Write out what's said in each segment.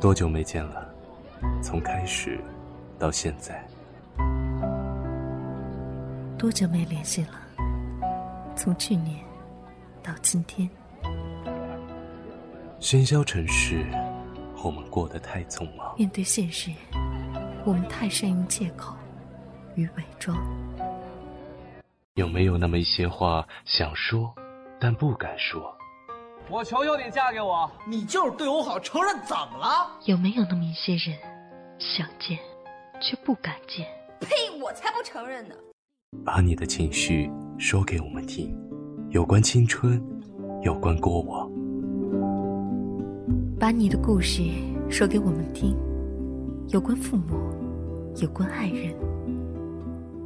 多久没见了？从开始到现在，多久没联系了？从去年到今天，喧嚣尘世，我们过得太匆忙。面对现实，我们太善于借口与伪装。有没有那么一些话想说，但不敢说？我求求你嫁给我！你就是对我好，承认怎么了？有没有那么一些人，想见却不敢见？呸！我才不承认呢！把你的情绪说给我们听，有关青春，有关过往。把你的故事说给我们听，有关父母，有关爱人，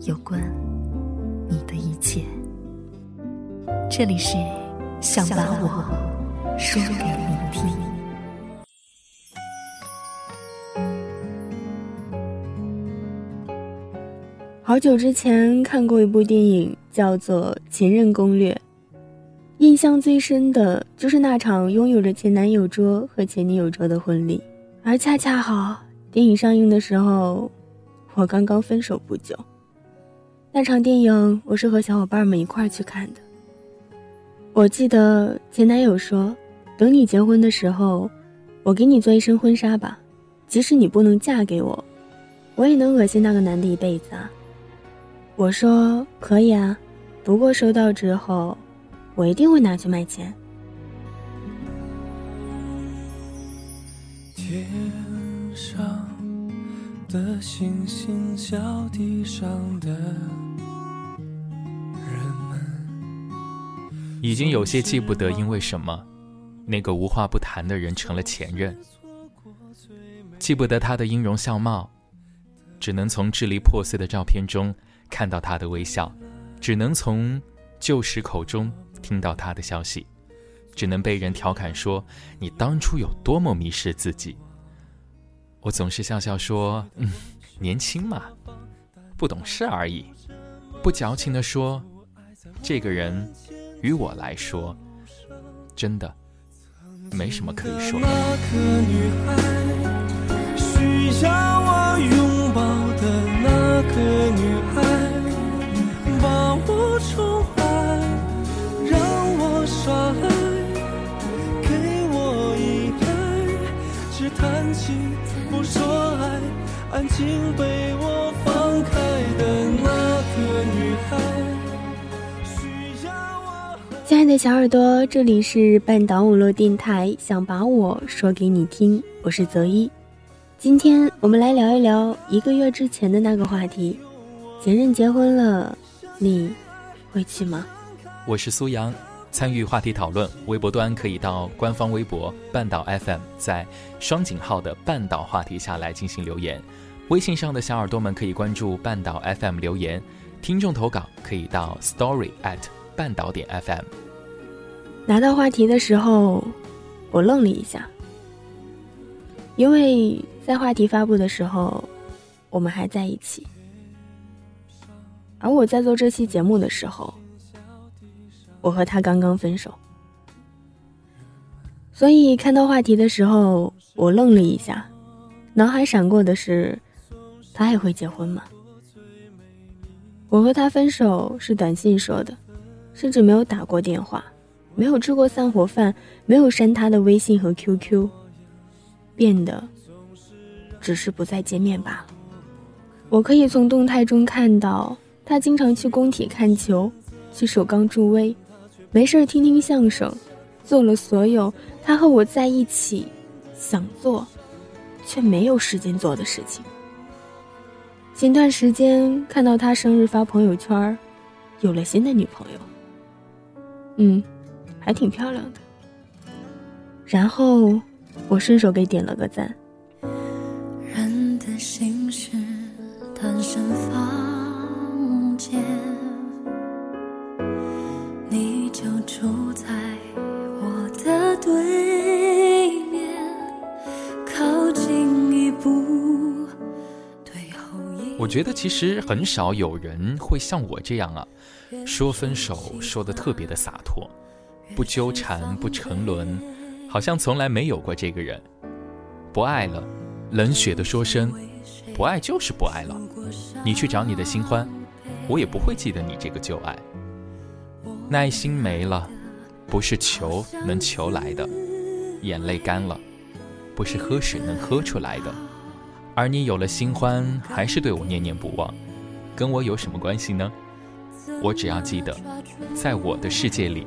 有关你的一切。这里是想把我。说给你听。好久之前看过一部电影，叫做《前任攻略》，印象最深的就是那场拥有着前男友桌和前女友桌的婚礼，而恰恰好电影上映的时候，我刚刚分手不久。那场电影我是和小伙伴们一块去看的。我记得前男友说。等你结婚的时候，我给你做一身婚纱吧，即使你不能嫁给我，我也能恶心那个男的一辈子啊！我说可以啊，不过收到之后，我一定会拿去卖钱。天上的星星，小地上的已经有些记不得因为什么。那个无话不谈的人成了前任，记不得他的音容笑貌，只能从支离破碎的照片中看到他的微笑，只能从旧时口中听到他的消息，只能被人调侃说你当初有多么迷失自己。我总是笑笑说：“嗯，年轻嘛，不懂事而已。”不矫情地说：“这个人，于我来说，真的。”没什么可以说的。那个女孩，需要我拥抱的那个女孩，把我宠坏，让我耍赖，给我依赖，只谈情不说爱，安静被的小耳朵，这里是半岛网络电台，想把我说给你听，我是泽一。今天我们来聊一聊一个月之前的那个话题：前任结婚了，你会去吗？我是苏阳，参与话题讨论，微博端可以到官方微博半岛 FM，在双井号的半岛话题下来进行留言。微信上的小耳朵们可以关注半岛 FM 留言，听众投稿可以到 story at。半岛点 FM，拿到话题的时候，我愣了一下，因为在话题发布的时候，我们还在一起，而我在做这期节目的时候，我和他刚刚分手，所以看到话题的时候，我愣了一下，脑海闪过的是，他还会结婚吗？我和他分手是短信说的。甚至没有打过电话，没有吃过散伙饭，没有删他的微信和 QQ，变得只是不再见面罢了。我可以从动态中看到，他经常去工体看球，去首钢助威，没事听听相声，做了所有他和我在一起想做却没有时间做的事情。前段时间看到他生日发朋友圈，有了新的女朋友。嗯，还挺漂亮的。然后我顺手给点了个赞。人的心事，单身房间，你就住在我的对面，靠近一步，退后一。我觉得其实很少有人会像我这样啊。说分手说的特别的洒脱，不纠缠不沉沦，好像从来没有过这个人。不爱了，冷血的说声不爱就是不爱了，你去找你的新欢，我也不会记得你这个旧爱。耐心没了，不是求能求来的；眼泪干了，不是喝水能喝出来的。而你有了新欢，还是对我念念不忘，跟我有什么关系呢？我只要记得，在我的世界里，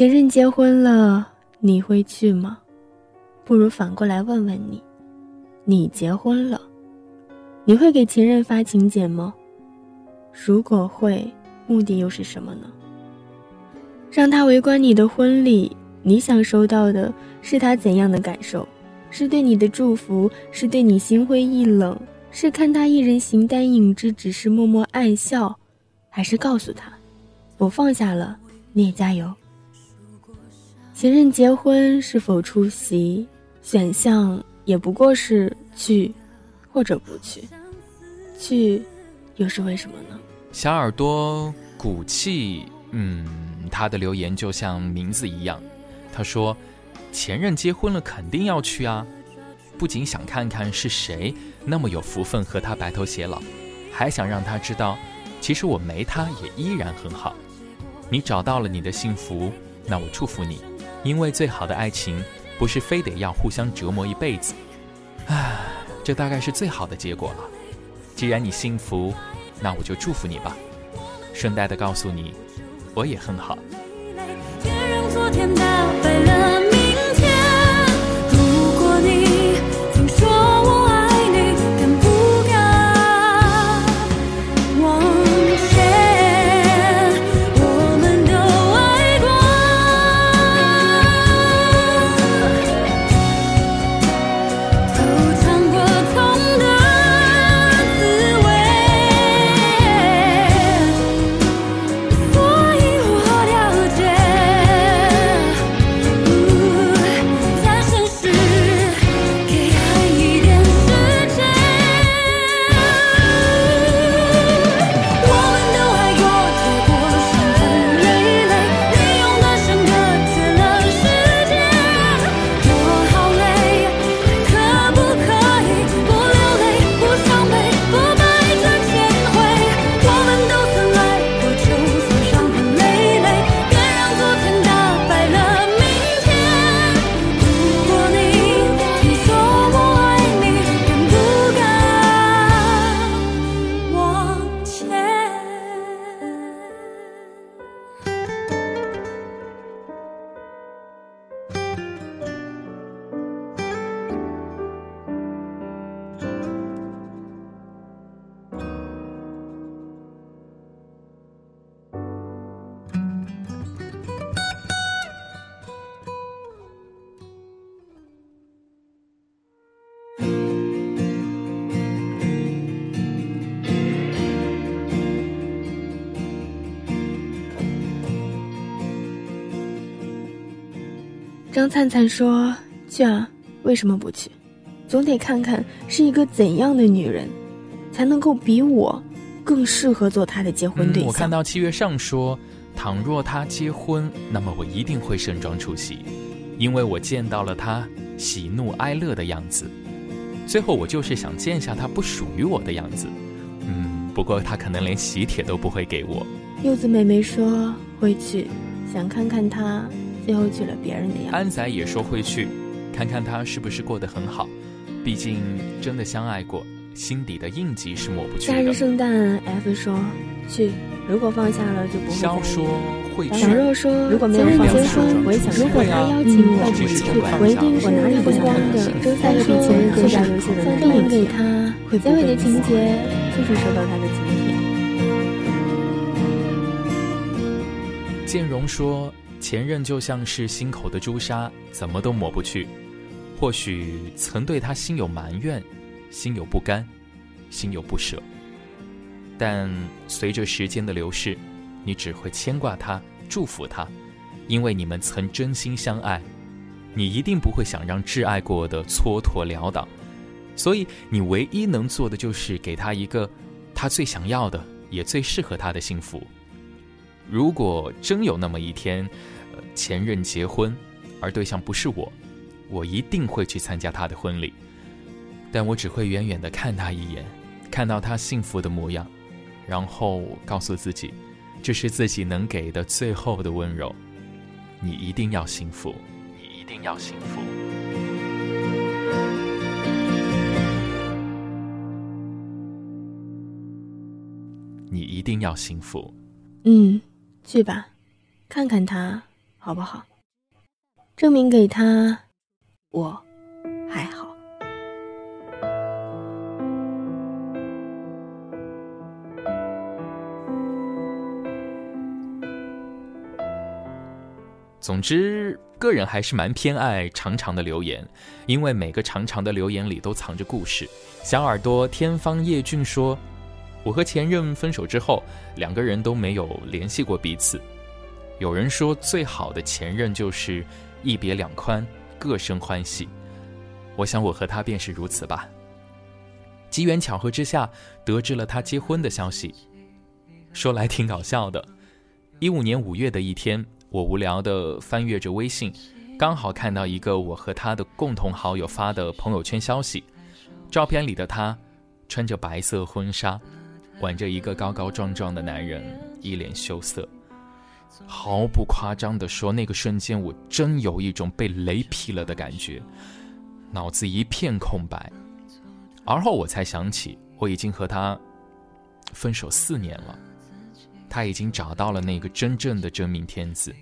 前任结婚了，你会去吗？不如反过来问问你：你结婚了，你会给前任发请柬吗？如果会，目的又是什么呢？让他围观你的婚礼，你想收到的是他怎样的感受？是对你的祝福？是对你心灰意冷？是看他一人形单影只，只是默默暗笑？还是告诉他，我放下了，你也加油？前任结婚是否出席？选项也不过是去，或者不去。去，又是为什么呢？小耳朵骨气，嗯，他的留言就像名字一样。他说：“前任结婚了，肯定要去啊！不仅想看看是谁那么有福分和他白头偕老，还想让他知道，其实我没他也依然很好。你找到了你的幸福，那我祝福你。”因为最好的爱情，不是非得要互相折磨一辈子，唉，这大概是最好的结果了。既然你幸福，那我就祝福你吧。顺带的告诉你，我也很好。张灿灿说：“去啊，为什么不去？总得看看是一个怎样的女人，才能够比我更适合做他的结婚对象。”我看到七月上说：“倘若他结婚，那么我一定会盛装出席，因为我见到了他喜怒哀乐的样子。最后，我就是想见下他不属于我的样子。嗯，不过他可能连喜帖都不会给我。”柚子妹妹说：“会去，想看看他。”最后娶了别人的样子。安仔也说会去，看看他是不是过得很好，毕竟真的相爱过，心底的印记是抹不去的。夏日圣诞，F 说去，如果放下了就不会。肖说会去。小肉说如果没有放下，我也想。如果他邀请我，我去。我一定是哪里不光的。周三说比前任更加优秀的男人给他。结尾的情节。就是收到他的今天。建荣说：“前任就像是心口的朱砂，怎么都抹不去。或许曾对他心有埋怨，心有不甘，心有不舍。但随着时间的流逝，你只会牵挂他，祝福他，因为你们曾真心相爱。你一定不会想让挚爱过的蹉跎潦倒。”所以，你唯一能做的就是给他一个他最想要的，也最适合他的幸福。如果真有那么一天，呃，前任结婚，而对象不是我，我一定会去参加他的婚礼。但我只会远远的看他一眼，看到他幸福的模样，然后告诉自己，这是自己能给的最后的温柔。你一定要幸福，你一定要幸福。你一定要幸福。嗯，去吧，看看他好不好？证明给他，我还好。总之，个人还是蛮偏爱长长的留言，因为每个长长的留言里都藏着故事。小耳朵天方夜俊说。我和前任分手之后，两个人都没有联系过彼此。有人说，最好的前任就是一别两宽，各生欢喜。我想，我和他便是如此吧。机缘巧合之下，得知了他结婚的消息。说来挺搞笑的，一五年五月的一天，我无聊的翻阅着微信，刚好看到一个我和他的共同好友发的朋友圈消息，照片里的他穿着白色婚纱。挽着一个高高壮壮的男人，一脸羞涩。毫不夸张地说，那个瞬间我真有一种被雷劈了的感觉，脑子一片空白。而后我才想起，我已经和他分手四年了，他已经找到了那个真正的真命天子，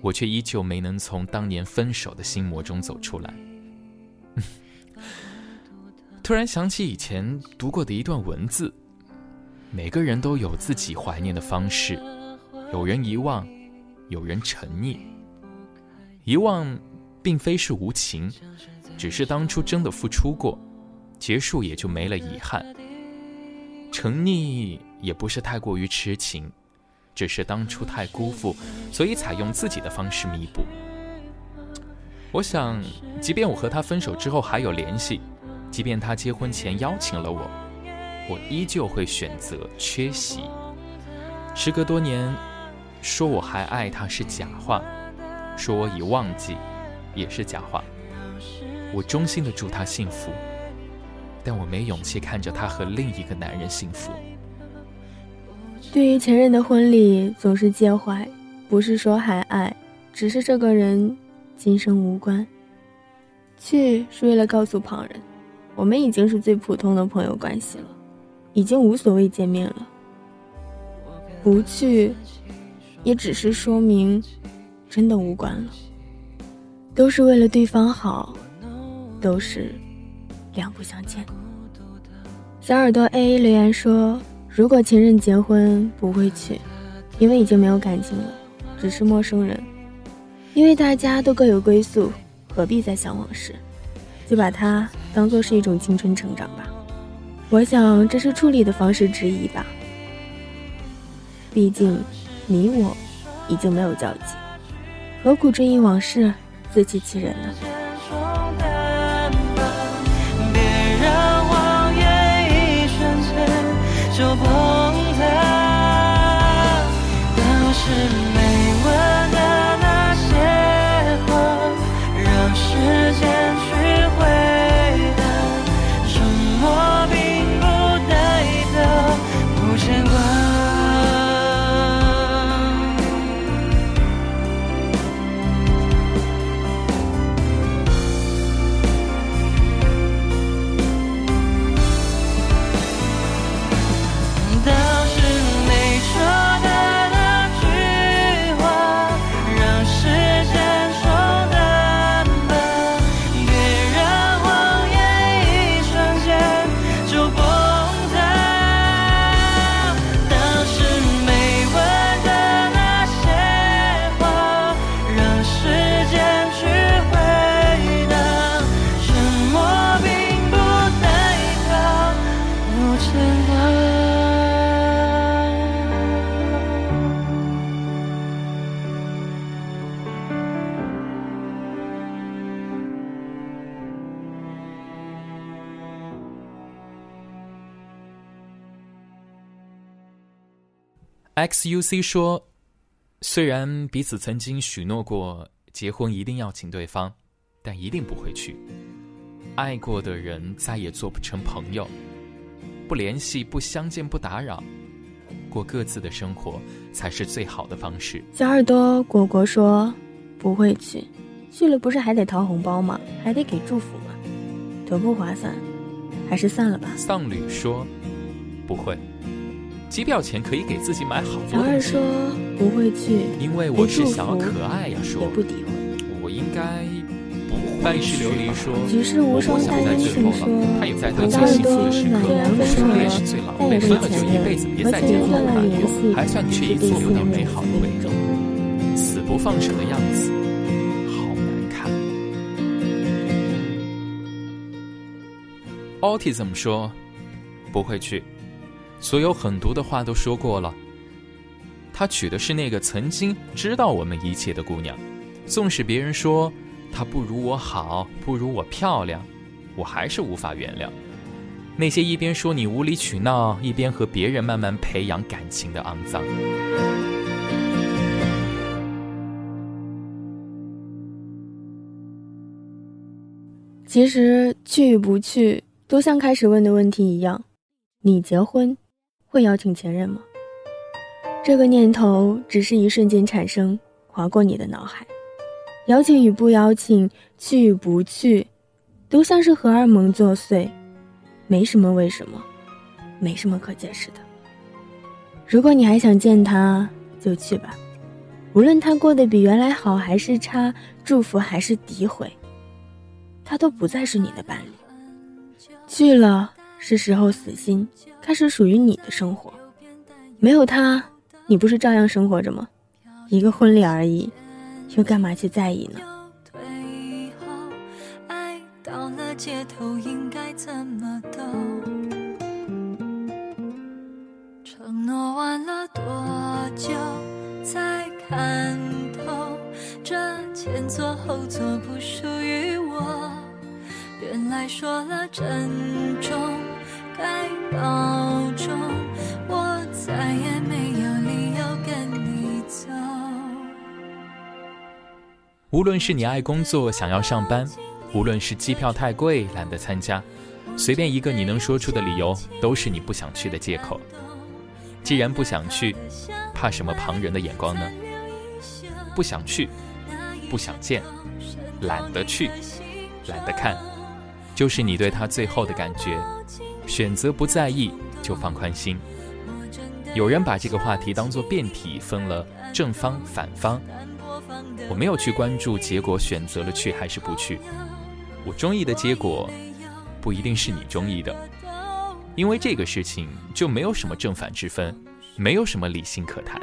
我却依旧没能从当年分手的心魔中走出来。突然想起以前读过的一段文字。每个人都有自己怀念的方式，有人遗忘，有人沉溺。遗忘，并非是无情，只是当初真的付出过，结束也就没了遗憾。沉溺也不是太过于痴情，只是当初太辜负，所以采用自己的方式弥补。我想，即便我和他分手之后还有联系，即便他结婚前邀请了我。我依旧会选择缺席。时隔多年，说我还爱他是假话，说我已忘记也是假话。我衷心的祝他幸福，但我没勇气看着他和另一个男人幸福。对于前任的婚礼总是介怀，不是说还爱，只是这个人今生无关。去是为了告诉旁人，我们已经是最普通的朋友关系了。已经无所谓见面了，不去，也只是说明，真的无关了。都是为了对方好，都是两不相欠。小耳朵 A 留言说：“如果前任结婚，不会去，因为已经没有感情了，只是陌生人。因为大家都各有归宿，何必再想往事？就把它当做是一种青春成长吧。”我想这是处理的方式之一吧。毕竟，你我已经没有交集，何苦追忆往事，自欺欺人呢？XUC 说，虽然彼此曾经许诺过结婚一定要请对方，但一定不会去。爱过的人再也做不成朋友，不联系、不相见、不打扰，过各自的生活才是最好的方式。小耳朵果果说，不会去，去了不是还得掏红包吗？还得给祝福吗？多不划算，还是算了吧。丧女说，不会。机票钱可以给自己买好多小二说不会去，因为我是想要可爱呀。说。也不诋毁，我应该不会。半世琉璃说，举世无双大英雄说，小耳朵暖阳分手了，再也不前任，和前任断了联系，是对思念的那种。死不放手的样子，好难看。Autism 说，不会去。所有狠毒的话都说过了。他娶的是那个曾经知道我们一切的姑娘，纵使别人说她不如我好，不如我漂亮，我还是无法原谅。那些一边说你无理取闹，一边和别人慢慢培养感情的肮脏。其实去与不去，都像开始问的问题一样，你结婚？会邀请前任吗？这个念头只是一瞬间产生，划过你的脑海。邀请与不邀请，去与不去，都像是荷尔蒙作祟，没什么为什么，没什么可解释的。如果你还想见他，就去吧。无论他过得比原来好还是差，祝福还是诋毁，他都不再是你的伴侣。去了。是时候死心，开始属于你的生活。没有他，你不是照样生活着吗？一个婚礼而已，又干嘛去在意呢？承诺完了多久才看透？这前座后座不属于我。原来说了珍重。我再也没有理由跟你走。无论是你爱工作想要上班，无论是机票太贵懒得参加，随便一个你能说出的理由，都是你不想去的借口。既然不想去，怕什么旁人的眼光呢？不想去，不想见，懒得去，懒得看，就是你对他最后的感觉。选择不在意，就放宽心。有人把这个话题当做辩题，分了正方反方。我没有去关注结果，选择了去还是不去。我中意的结果，不一定是你中意的，因为这个事情就没有什么正反之分，没有什么理性可谈。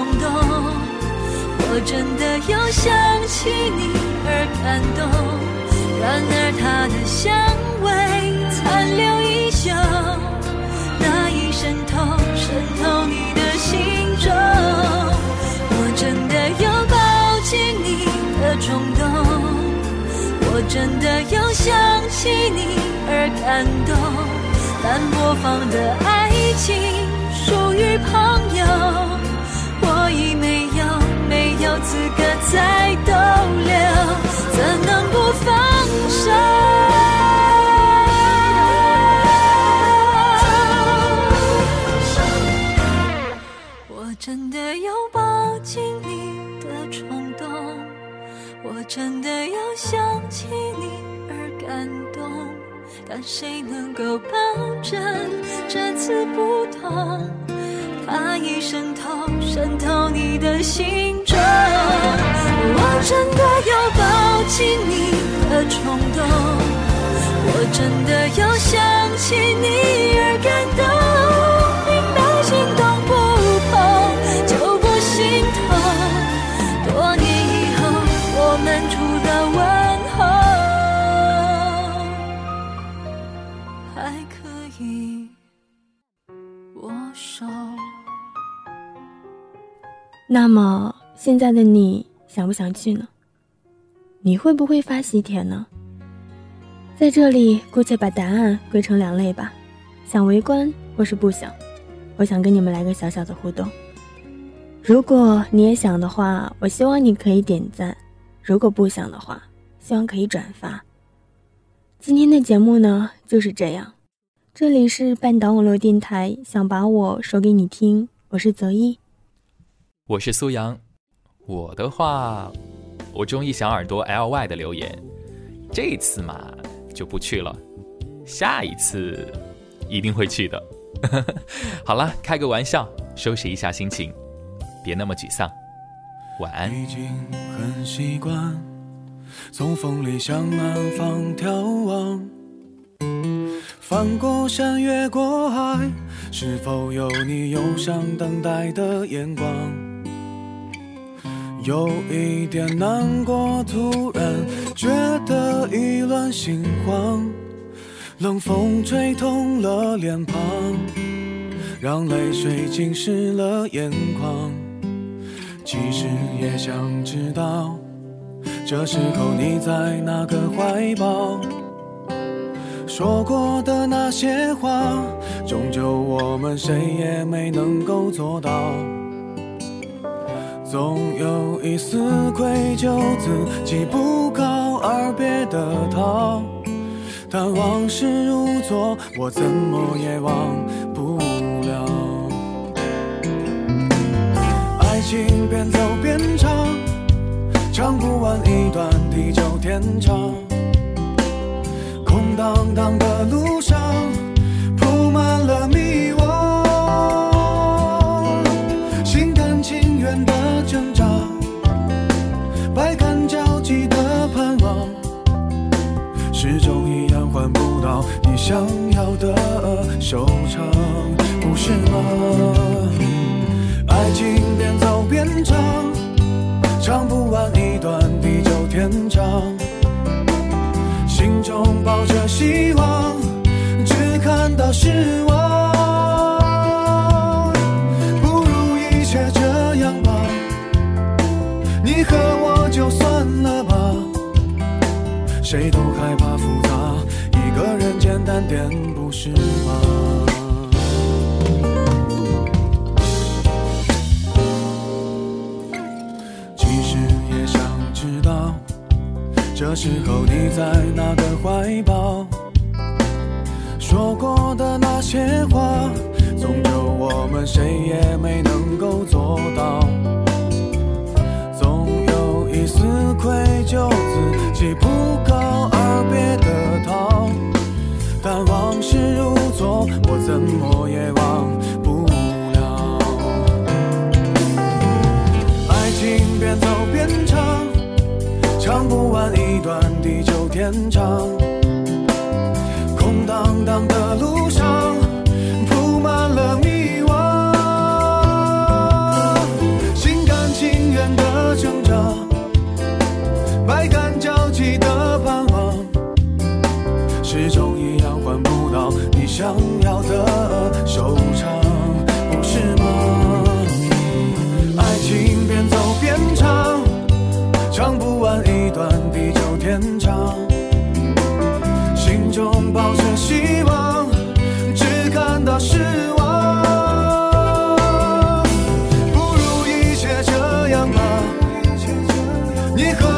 冲动，我真的有想起你而感动。然而他的香味残留依旧，那已渗透渗透你的心中。我真的有抱紧你的冲动，我真的有想起你而感动。但播放的爱情属于朋友。资格再逗留，真的又想起你而感动。明白心动不痛，就不心痛。多年以后，我们除了问候，还可以握手。那么现在的你想不想去呢？你会不会发喜帖呢？在这里姑且把答案归成两类吧，想围观或是不想。我想跟你们来个小小的互动。如果你也想的话，我希望你可以点赞；如果不想的话，希望可以转发。今天的节目呢就是这样。这里是半岛网络电台，想把我说给你听，我是泽一。我是苏阳，我的话，我中意小耳朵 L Y 的留言，这次嘛就不去了，下一次一定会去的。好了，开个玩笑，收拾一下心情，别那么沮丧，晚安。已经很习惯从风里向南方眺望，翻过山，越过海，是否有你忧伤等待的眼光？有一点难过，突然觉得意乱心慌，冷风吹痛了脸庞，让泪水浸湿了眼眶。其实也想知道，这时候你在哪个怀抱？说过的那些话，终究我们谁也没能够做到。总有一丝愧疚，自己不告而别的逃。但往事如昨，我怎么也忘不了。爱情边走边唱，唱不完一段地久天长。空荡荡的路上，想要的收场，不是吗？爱情边走边唱，唱不完一段地久天长。心中抱着希望，只看到失望。不如一切这样吧，你和我就算了吧。谁都，单点不是吗？其实也想知道。这时候你在哪个怀抱？说过的那些话，终究我们谁也没能够做到。总有一丝愧疚，自己不告我怎么也忘不了。爱情边走边唱。唱不完一段地久天长，Не